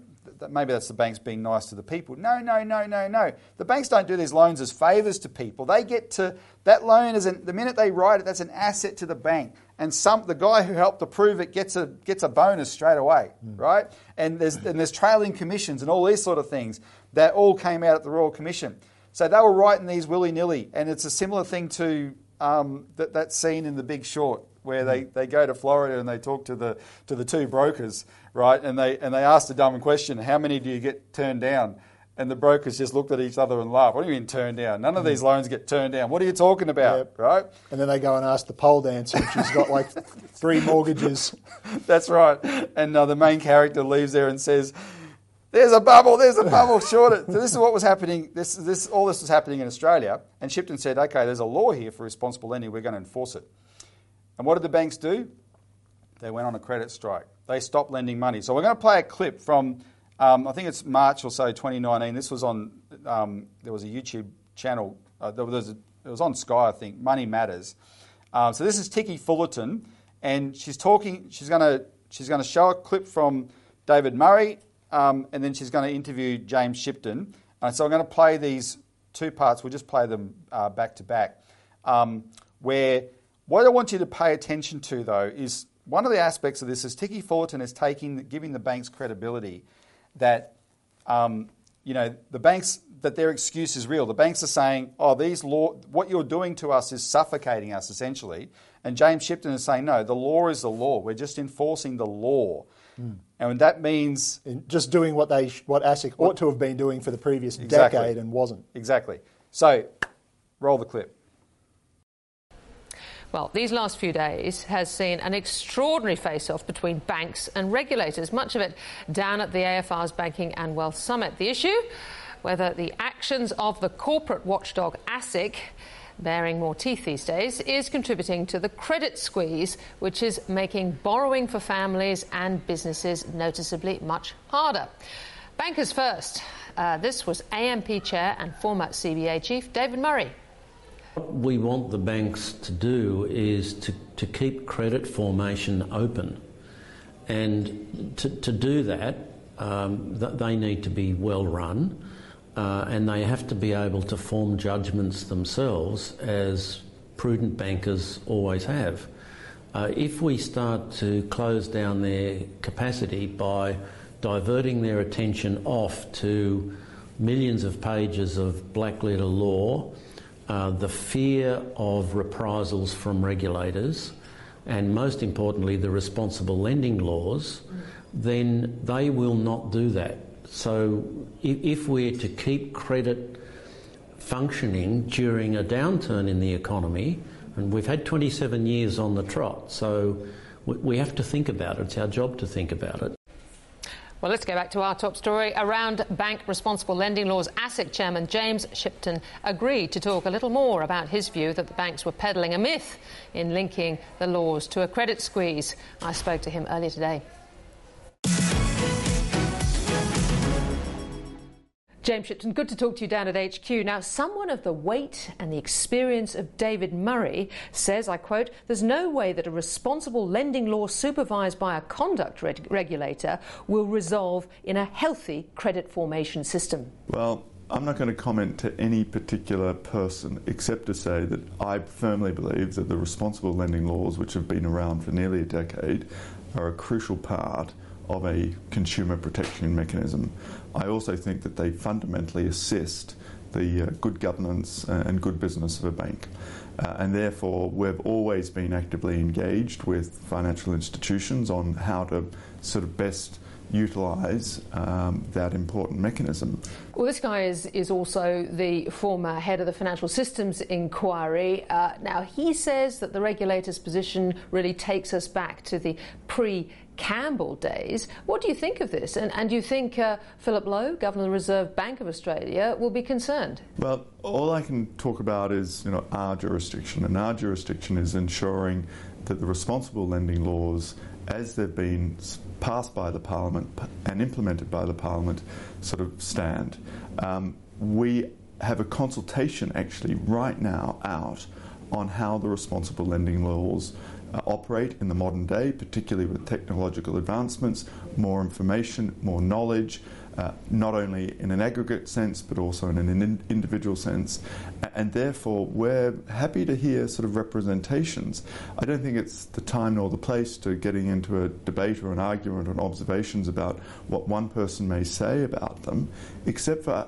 maybe that's the banks being nice to the people. No, no, no, no, no. The banks don't do these loans as favours to people. They get to that loan is an, the minute they write it, that's an asset to the bank. And some the guy who helped approve it gets a gets a bonus straight away, mm. right? And there's and there's trailing commissions and all these sort of things that all came out at the Royal Commission. So they were writing these willy nilly, and it's a similar thing to um, that that scene in The Big Short where they, they go to Florida and they talk to the to the two brokers, right? And they and they ask the dumb question, how many do you get turned down? And the brokers just looked at each other and laughed. What do you mean turned down? None of these loans get turned down. What are you talking about, yep. right? And then they go and ask the pole dancer she's got like *laughs* three mortgages. *laughs* That's right. And uh, the main character leaves there and says, "There's a bubble. There's a bubble. *laughs* Short it." So this is what was happening. This, this, all this was happening in Australia. And Shipton said, "Okay, there's a law here for responsible lending. We're going to enforce it." And what did the banks do? They went on a credit strike. They stopped lending money. So we're going to play a clip from, um, I think it's March or so 2019. This was on, um, there was a YouTube channel, uh, there was a, it was on Sky, I think, Money Matters. Um, so this is Ticky Fullerton, and she's talking, she's going to, she's going to show a clip from David Murray, um, and then she's going to interview James Shipton. And so I'm going to play these two parts, we'll just play them uh, back to back, um, where what I want you to pay attention to, though, is one of the aspects of this is Ticky Fullerton is taking, giving the banks credibility that, um, you know, the banks that their excuse is real. The banks are saying, "Oh, these law, what you're doing to us is suffocating us, essentially." And James Shipton is saying, "No, the law is the law. We're just enforcing the law." Mm. And that means In just doing what they what ASIC ought to have been doing for the previous exactly. decade and wasn't. Exactly. So, roll the clip. Well, these last few days has seen an extraordinary face-off between banks and regulators, much of it down at the AFR's Banking and Wealth Summit. The issue? Whether the actions of the corporate watchdog ASIC bearing more teeth these days, is contributing to the credit squeeze, which is making borrowing for families and businesses noticeably much harder. Bankers first. Uh, this was AMP chair and former CBA chief David Murray. What we want the banks to do is to, to keep credit formation open. And to, to do that, um, th- they need to be well run uh, and they have to be able to form judgments themselves as prudent bankers always have. Uh, if we start to close down their capacity by diverting their attention off to millions of pages of black letter law uh, the fear of reprisals from regulators, and most importantly, the responsible lending laws, then they will not do that. So, if, if we're to keep credit functioning during a downturn in the economy, and we've had 27 years on the trot, so we have to think about it. It's our job to think about it. Well, let's go back to our top story. Around bank responsible lending laws, ASIC chairman James Shipton agreed to talk a little more about his view that the banks were peddling a myth in linking the laws to a credit squeeze. I spoke to him earlier today. James Shipton, good to talk to you down at HQ. Now, someone of the weight and the experience of David Murray says, I quote, there's no way that a responsible lending law supervised by a conduct reg- regulator will resolve in a healthy credit formation system. Well, I'm not going to comment to any particular person except to say that I firmly believe that the responsible lending laws, which have been around for nearly a decade, are a crucial part of a consumer protection mechanism. I also think that they fundamentally assist the uh, good governance uh, and good business of a bank. Uh, and therefore, we've always been actively engaged with financial institutions on how to sort of best utilise um, that important mechanism. Well, this guy is, is also the former head of the Financial Systems Inquiry. Uh, now, he says that the regulator's position really takes us back to the pre Campbell days. What do you think of this? And, and do you think uh, Philip Lowe, Governor of the Reserve Bank of Australia, will be concerned? Well, all I can talk about is you know our jurisdiction, and our jurisdiction is ensuring that the responsible lending laws, as they've been passed by the Parliament and implemented by the Parliament, sort of stand. Um, we have a consultation actually right now out on how the responsible lending laws uh, operate in the modern day, particularly with technological advancements, more information, more knowledge, uh, not only in an aggregate sense but also in an in- individual sense. And therefore, we're happy to hear sort of representations. I don't think it's the time nor the place to getting into a debate or an argument or observations about what one person may say about them, except for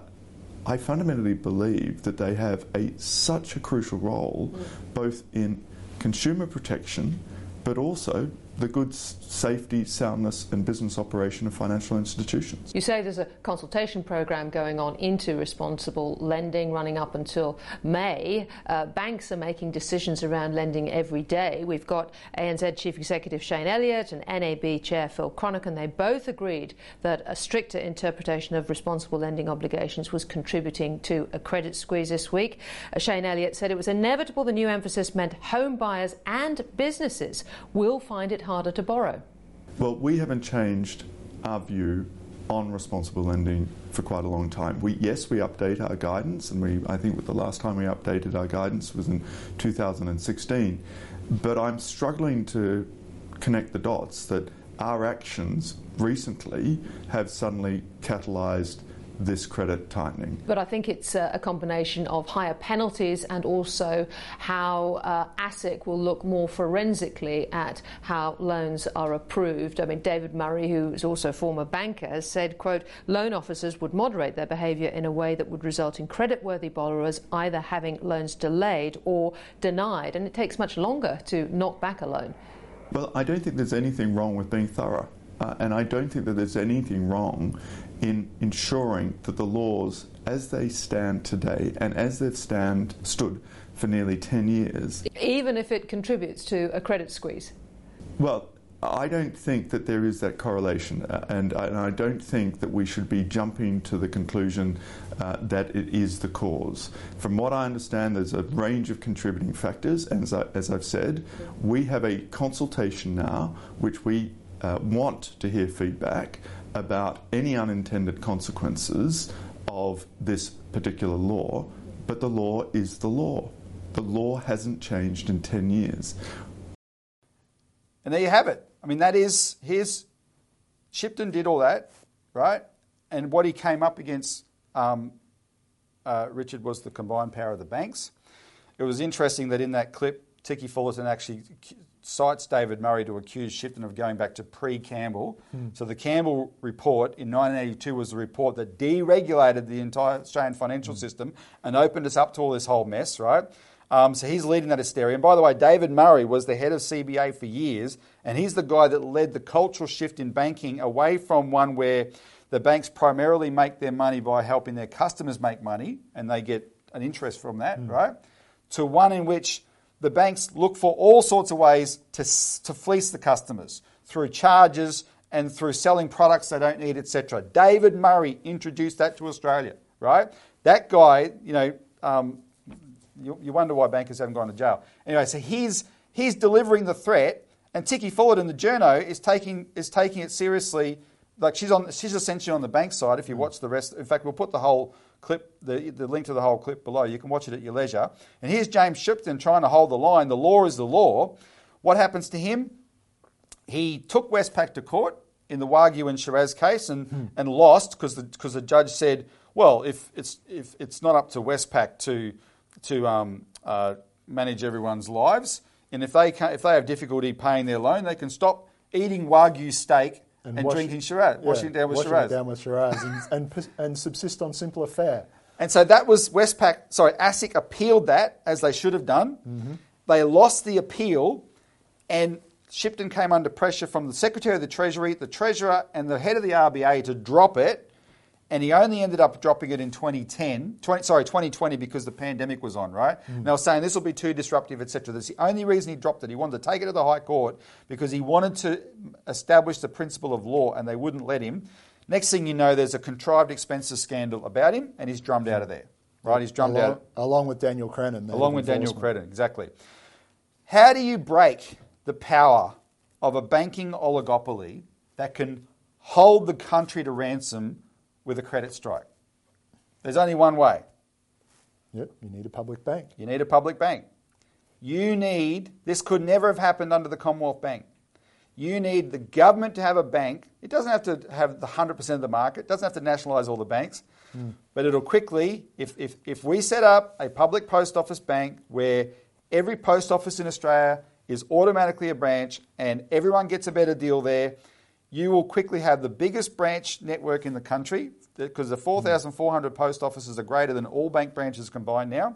I fundamentally believe that they have a such a crucial role, mm. both in consumer protection, but also the good safety, soundness, and business operation of financial institutions. You say there's a consultation program going on into responsible lending running up until May. Uh, banks are making decisions around lending every day. We've got ANZ Chief Executive Shayne Elliott and NAB Chair Phil Chronican. They both agreed that a stricter interpretation of responsible lending obligations was contributing to a credit squeeze this week. Uh, Shayne Elliott said it was inevitable the new emphasis meant home buyers and businesses will find it harder to borrow? Well, we haven't changed our view on responsible lending for quite a long time. We, yes, we update our guidance, and we, I think the last time we updated our guidance was in 2016. But I'm struggling to connect the dots that our actions recently have suddenly catalysed this credit tightening. But I think it's a, combination of higher penalties and also how uh, ASIC will look more forensically at how loans are approved. I mean, David Murray, who is also a former banker, has said, quote, loan officers would moderate their behaviour in a way that would result in creditworthy borrowers either having loans delayed or denied. And it takes much longer to knock back a loan. Well, I don't think there's anything wrong with being thorough. Uh, and I don't think that there's anything wrong in ensuring that the laws, as they stand today and as they've stand stood for nearly 10 years, even if it contributes to a credit squeeze. Well, I don't think that there is that correlation, uh, and, and, I don't think that we should be jumping to the conclusion uh, that it is the cause. From what I understand, there's a range of contributing factors, and as, I, as I've said, we have a consultation now which we uh, want to hear feedback about any unintended consequences of this particular law, but the law is the law. The law hasn't changed in 10 years. And there you have it. I mean, that is, here's Shipton did all that, right? And what he came up against, um, uh, Richard, was the combined power of the banks. It was interesting that in that clip, Ticky Fullerton actually cites David Murray to accuse Shipton of going back to pre Campbell. Mm. So the Campbell report in 1982 was the report that deregulated the entire Australian financial mm. system and opened us up to all this whole mess, right? Um, so he's leading that hysteria. And by the way, David Murray was the head of CBA for years, and he's the guy that led the cultural shift in banking away from one where the banks primarily make their money by helping their customers make money, and they get an interest from that, mm. right? To one in which the banks look for all sorts of ways to, to fleece the customers through charges and through selling products they don't need, etc. David Murray introduced that to Australia, right? That guy, you know, um, you, you, wonder why bankers haven't gone to jail. Anyway, so he's, he's delivering the threat, and Tiki Ticky in the journo, is taking, is taking it seriously. Like she's, on, she's essentially on the bank side if you watch the rest. In fact, we'll put the whole clip, the, the link to the whole clip below. You can watch it at your leisure. And here's James Shipton trying to hold the line. The law is the law. What happens to him? He took Westpac to court in the Wagyu and Shiraz case and, hmm. and lost because the, cause the judge said, well, if it's, if it's not up to Westpac to, to um, uh, manage everyone's lives, and if they, if they have difficulty paying their loan, they can stop eating Wagyu steak and, and wash, drinking Shiraz, yeah, washing it down with washing Shiraz. Down with Shiraz and, *laughs* and, and, subsist on simpler fare. And so that was Westpac, sorry, ASIC appealed that, as they should have done. Mm-hmm. They lost the appeal, and Shipton came under pressure from the Secretary of the Treasury, the Treasurer, and the head of the RBA to drop it. And he only ended up dropping it in 2010, 20, sorry, 2020 because the pandemic was on, right? Mm. And they were saying this will be too disruptive, etc. That's the only reason he dropped it. He wanted to take it to the High Court because he wanted to establish the principle of law, and they wouldn't let him. Next thing you know, there's a contrived expenses scandal about him, and he's drummed out of there, right? He's drummed along, out along with Daniel Crennan. along with Daniel. Credit, exactly. How do you break the power of a banking oligopoly that can hold the country to ransom with a credit strike? There's only one way. Yep, you need a public bank. You need a public bank. You need, this could never have happened under the Commonwealth Bank. You need the government to have a bank. It doesn't have to have the 100% of the market, it doesn't have to nationalise all the banks, hmm. but it'll quickly, if, if, if we set up a public post office bank where every post office in Australia is automatically a branch and everyone gets a better deal there, you will quickly have the biggest branch network in the country because the hmm. 4,400 post offices are greater than all bank branches combined now.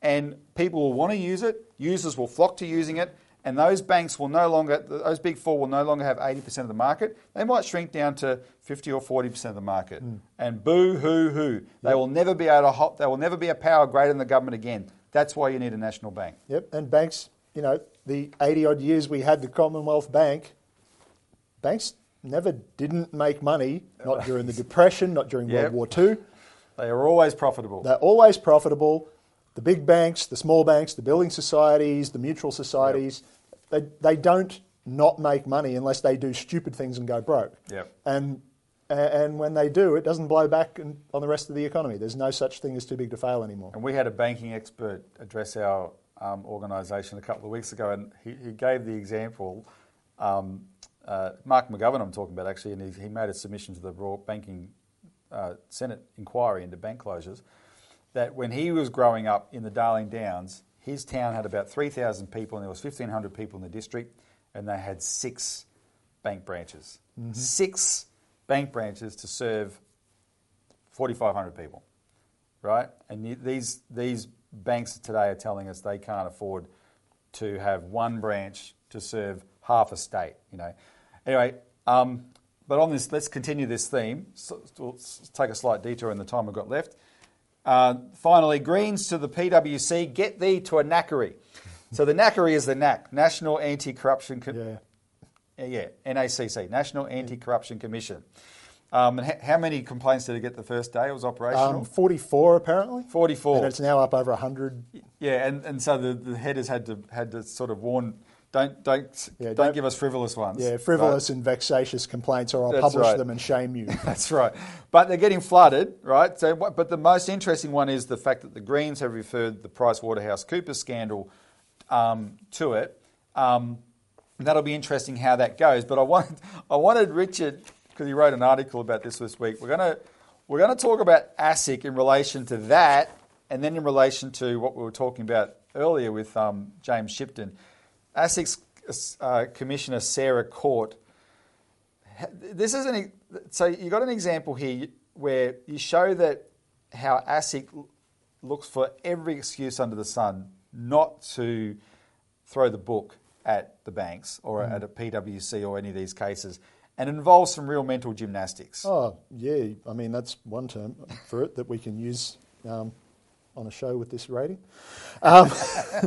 And people will want to use it, users will flock to using it, and those banks will no longer, those big four will no longer have 80% of the market. They might shrink down to 50 or 40% of the market. Hmm. And boo hoo hoo. They will never be able to, hop, they will never be a power greater than the government again. That's why you need a national bank. Yep, and banks, you know, the 80 odd years we had the Commonwealth Bank, banks never didn't make money, not during the Depression, not during Yep. World War II. They are always profitable. They're always profitable. The big banks, the small banks, the building societies, the mutual societies, they, they don't not make money unless they do stupid things and go broke. Yep. And, and when they do, it doesn't blow back on the rest of the economy. There's no such thing as too big to fail anymore. And we had a banking expert address our um, organisation a couple of weeks ago, and he, he gave the example. Um, uh, Mark McGovern, I'm talking about actually, and he, he made a submission to the Royal Banking uh, Senate inquiry into bank closures. That when he was growing up in the Darling Downs, his town had about 3,000 people, and there was 1,500 people in the district, and they had six bank branches, six bank branches to serve 4,500 people right? And these these banks today are telling us they can't afford to have one branch to serve half a state. You know. Anyway, um, but on this, let's continue this theme. So, we'll take a slight detour in the time we've got left. Uh, finally, Greens to the PwC. Get thee to a knackery. So the knackery is the NAC, National Anti-Corruption. Co- Yeah. yeah, NACC, National Anti-Corruption Commission. Um, and h- how many complaints did it get the first day it was operational? Um, 44 apparently. 44. And it's now up over 100. Yeah, and, and so the, the head has had to had to sort of warn, don't don't Yeah, don't, don't- give us frivolous ones. Yeah, frivolous and vexatious complaints, or I'll publish right. them and shame you. *laughs* That's right. But they're getting flooded, right? So, but the most interesting one is the fact that the Greens have referred the Price Waterhouse Cooper scandal um, to it. Um, that'll be interesting how that goes. But I wanted *laughs* I wanted Richard because he wrote an article about this this week. We're gonna we're gonna talk about ASIC in relation to that, and then in relation to what we were talking about earlier with um, James Shipton. ASIC's uh, Commissioner Sarah Court this is an so you got an example here where you show that how ASIC looks for every excuse under the sun not to throw the book at the banks or at a PwC or any of these cases, and it involves some real mental gymnastics. Oh, yeah. I mean, that's one term for it that we can use um, on a show with this rating. Um,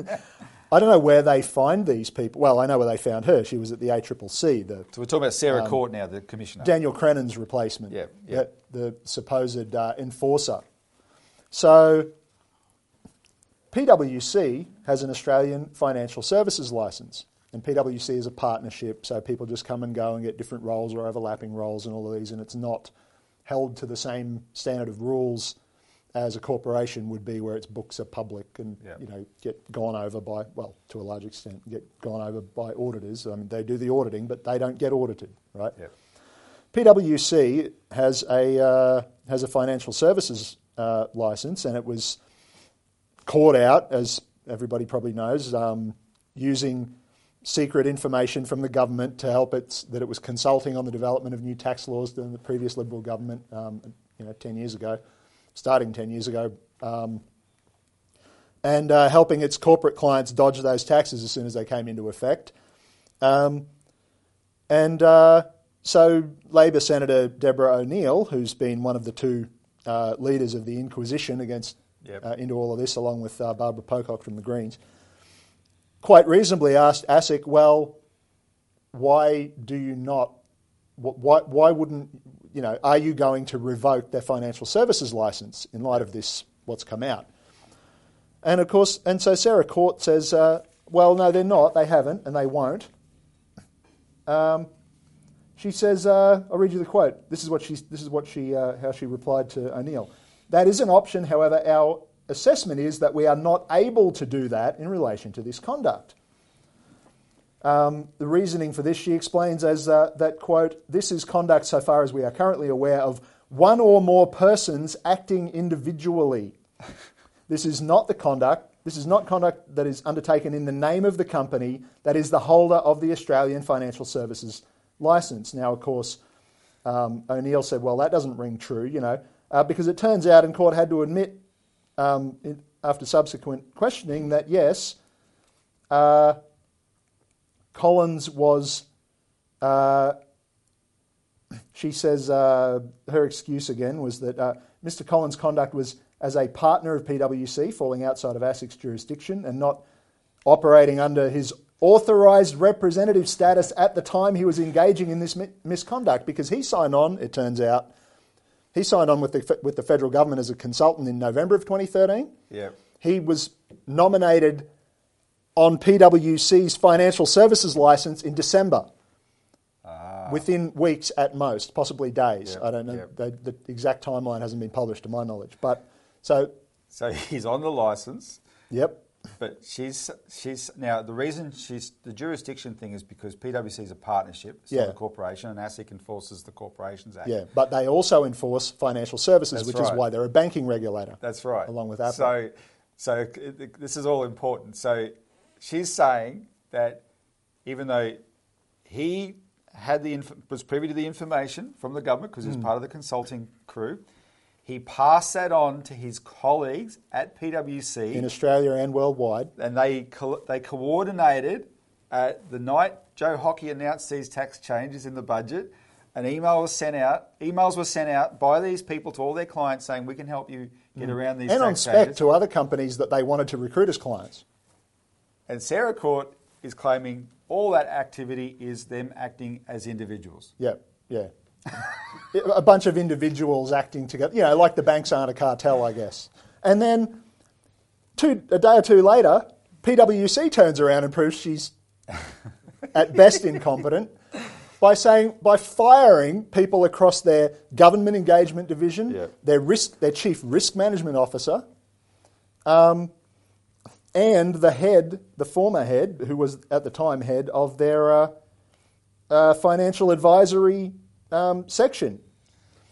*laughs* I don't know where they find these people. Well, I know where they found her. She was at the ACCC, the So we're talking about Sarah Court now, the commissioner. Daniel Crennan's replacement, Yeah, yeah. The, the supposed uh, enforcer. So, PwC has an Australian financial services license, and PwC is a partnership, so people just come and go and get different roles or overlapping roles and all of these, and it's not held to the same standard of rules as a corporation would be, where its books are public and Yeah. you know get gone over by well, to a large extent, get gone over by auditors. I mean, they do the auditing, but they don't get audited, right? Yeah. PwC has a uh, has a financial services uh, license, and it was caught out, as everybody probably knows, um, using secret information from the government to help it that it was consulting on the development of new tax laws than the previous Liberal government, um, you know, ten years ago, starting 10 years ago, um, and uh, helping its corporate clients dodge those taxes as soon as they came into effect. Um, and uh, so Labor Senator Deborah O'Neill, who's been one of the two uh, leaders of the Inquisition against Yep. uh, into all of this, along with uh, Barbara Pocock from the Greens, quite reasonably asked ASIC, well, why do you not, wh- why, why wouldn't, you know, are you going to revoke their financial services license in light of this, what's come out? And of course, and so Sarah Court says, uh, well, no, they're not, they haven't, and they won't. Um, she says, uh, I'll read you the quote. This is what she, this is what she, uh, how she replied to O'Neill. That is an option, however, our assessment is that we are not able to do that in relation to this conduct. Um, the reasoning for this, she explains as uh, that, quote, this is conduct so far as we are currently aware of one or more persons acting individually. this is not the conduct, this is not conduct that is undertaken in the name of the company that is the holder of the Australian Financial Services license. Now, of course, um, O'Neill said, well, that doesn't ring true, you know, uh, because it turns out, and Court had to admit um, in, after subsequent questioning that yes, uh, Collins was, uh, she says, uh, her excuse again was that uh, Mr. Collins' conduct was as a partner of PwC, falling outside of ASIC's jurisdiction and not operating under his authorised representative status at the time he was engaging in this mi- misconduct because he signed on, it turns out, he signed on with the, with the federal government as a consultant in November of 2013. Yeah. He was nominated on PwC's financial services license in December. Ah. Within weeks at most, possibly days. Yep, I don't know. yep. The, the exact timeline hasn't been published to my knowledge. But so, So he's on the license, yep, but she's she's now the reason she's the jurisdiction thing is because PwC is a partnership, it's Yeah. not a corporation, and ASIC enforces the Corporations Act. yeah. But they also enforce financial services, That's which is why they're a banking regulator. That's right. Along with APRA. So, so this is all important. So, she's saying that even though he had the inf- was privy to the information from the government because he was Hmm. part of the consulting crew, he passed that on to his colleagues at PwC, in Australia and worldwide. and they co- they coordinated at the night Joe Hockey announced these tax changes in the budget. An email was sent out. Emails were sent out by these people to all their clients saying, "We can help you get around these Hmm. and on spec changes." to other companies that they wanted to recruit as clients. And Sarah Court is claiming all that activity is them acting as individuals. Yeah, yeah. *laughs* a bunch of individuals acting together, you know, like the banks aren't a cartel, I guess. And then two, a day or two later, PwC turns around and proves she's *laughs* at best incompetent by saying by firing people across their government engagement division, Yeah. their risk, their chief risk management officer, um, and the head, the former head, who was at the time head of their uh, uh, financial advisory um, section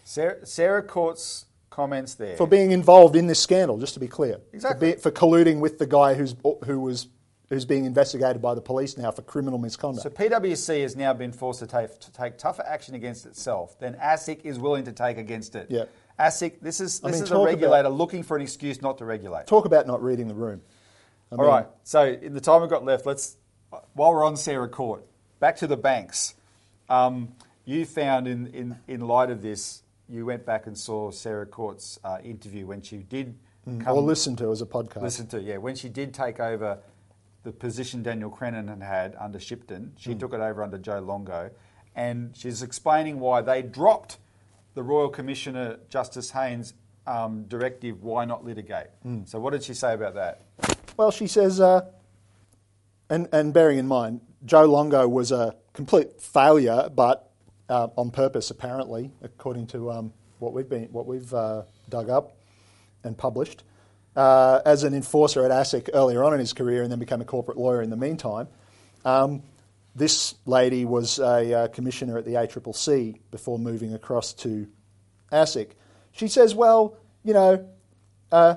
Sarah, Sarah Court's comments there. for being involved in this scandal. Just to be clear, Exactly. for, be, for colluding with the guy who's who was who's being investigated by the police now for criminal misconduct. so PwC has now been forced to take, to take tougher action against itself than ASIC is willing to take against it. Yeah. ASIC, this is I this mean, is a talk about- regulator looking for an excuse not to regulate. Talk about not reading the room. I mean, right. So in the time we've got left, let's while we're on Sarah Court, back to the banks. Um, you found in, in, in light of this, you went back and saw Sarah Court's uh, interview when she did come or listen to as a podcast. listen to yeah when she did take over the position Daniel Crennan had had under Shipton, she Hmm. took it over under Joe Longo, and she's explaining why they dropped the Royal Commissioner Justice Hayne's um, directive, why not litigate. Hmm. So what did she say about that? Well, she says, uh, and, and bearing in mind, Joe Longo was a complete failure, but uh, on purpose, apparently, according to um, what we've been, what we've uh, dug up and published, uh, as an enforcer at ASIC earlier on in his career, and then became a corporate lawyer in the meantime. Um, this lady was a uh, commissioner at the ACCC before moving across to ASIC. She says, "Well, you know." Uh,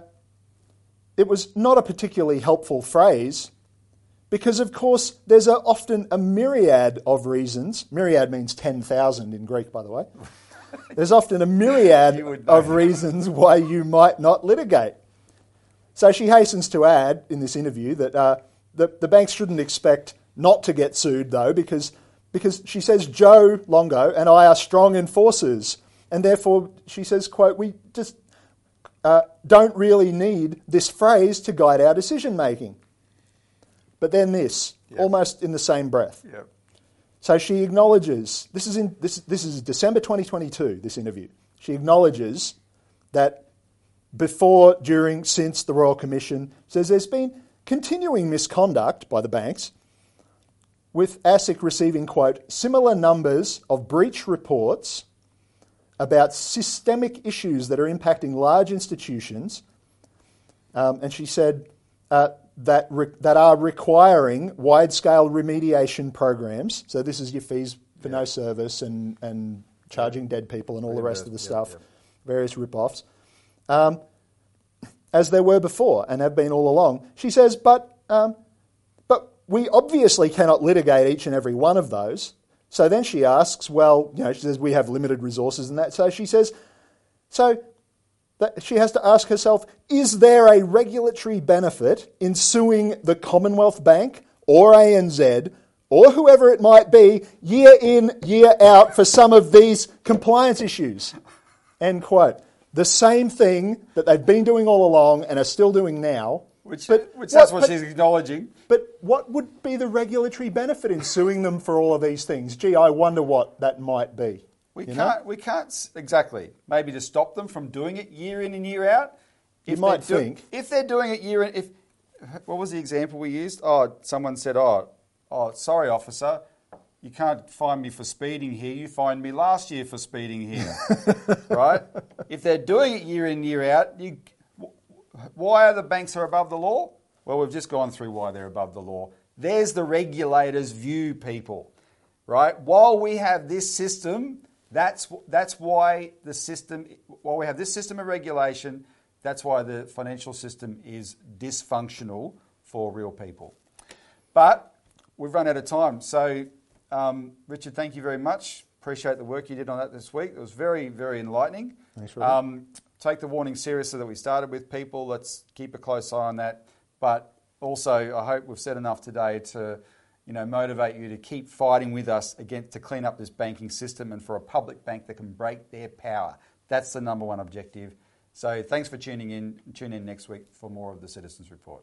it was not a particularly helpful phrase because, of course, there's a, often a myriad of reasons. Myriad means 10,000 in Greek, by the way. *laughs* there's often a myriad of reasons why you might not litigate. So she hastens to add in this interview that uh, the, the banks shouldn't expect not to get sued, though, because, because she says Joe Longo and I are strong enforcers. And therefore, she says, quote, we just uh, don't really need this phrase to guide our decision making. But then this, almost in the same breath. Yep. So she acknowledges this is in this this is December 2022. This interview. She acknowledges that before, during, since the Royal Commission says there's been continuing misconduct by the banks, with ASIC receiving quote similar numbers of breach reports about systemic issues that are impacting large institutions. Um, and she said uh, that, re- that are requiring wide scale remediation programs. So, this is your fees for no service and, and charging dead people and all the rest of the Yep, stuff, yep. various rip offs, um, as there were before and have been all along. She says, but, um, but we obviously cannot litigate each and every one of those. So then she asks, well, you know, she says, we have limited resources and that. So she says, so that she has to ask herself, is there a regulatory benefit in suing the Commonwealth Bank or ANZ or whoever it might be year in, year out for some of these compliance issues? End quote. The same thing that they've been doing all along and are still doing now. Which, But which that's what- what but- she's acknowledging. But what would be the regulatory benefit in suing them for all of these things? Gee, I wonder what that might be. We can't. We can't exactly. Maybe to stop them from doing it year in and year out. You they're might do- think. if they're doing it year in. If what was the example we used? Oh, someone said, "Oh, oh, sorry, officer, you can't find me for speeding here. You fined me last year for speeding here, *laughs* right? If they're doing it year in year out, you, why are the banks are above the law? Well, we've just gone through why they're above the law. There's the regulator's view, people, right? While we have this system, that's that's why the system. While we have this system of regulation, that's why the financial system is dysfunctional for real people. But we've run out of time. So, um, Richard, thank you very much. Appreciate the work you did on that this week. It was very, very enlightening. Thanks. Um, take the warning seriously that we started with people. Let's keep a close eye on that. But also, I hope we've said enough today to, you know, motivate you to keep fighting with us against to clean up this banking system and for a public bank that can break their power. That's the number one objective. So, thanks for tuning in. Tune in next week for more of the Citizens Report.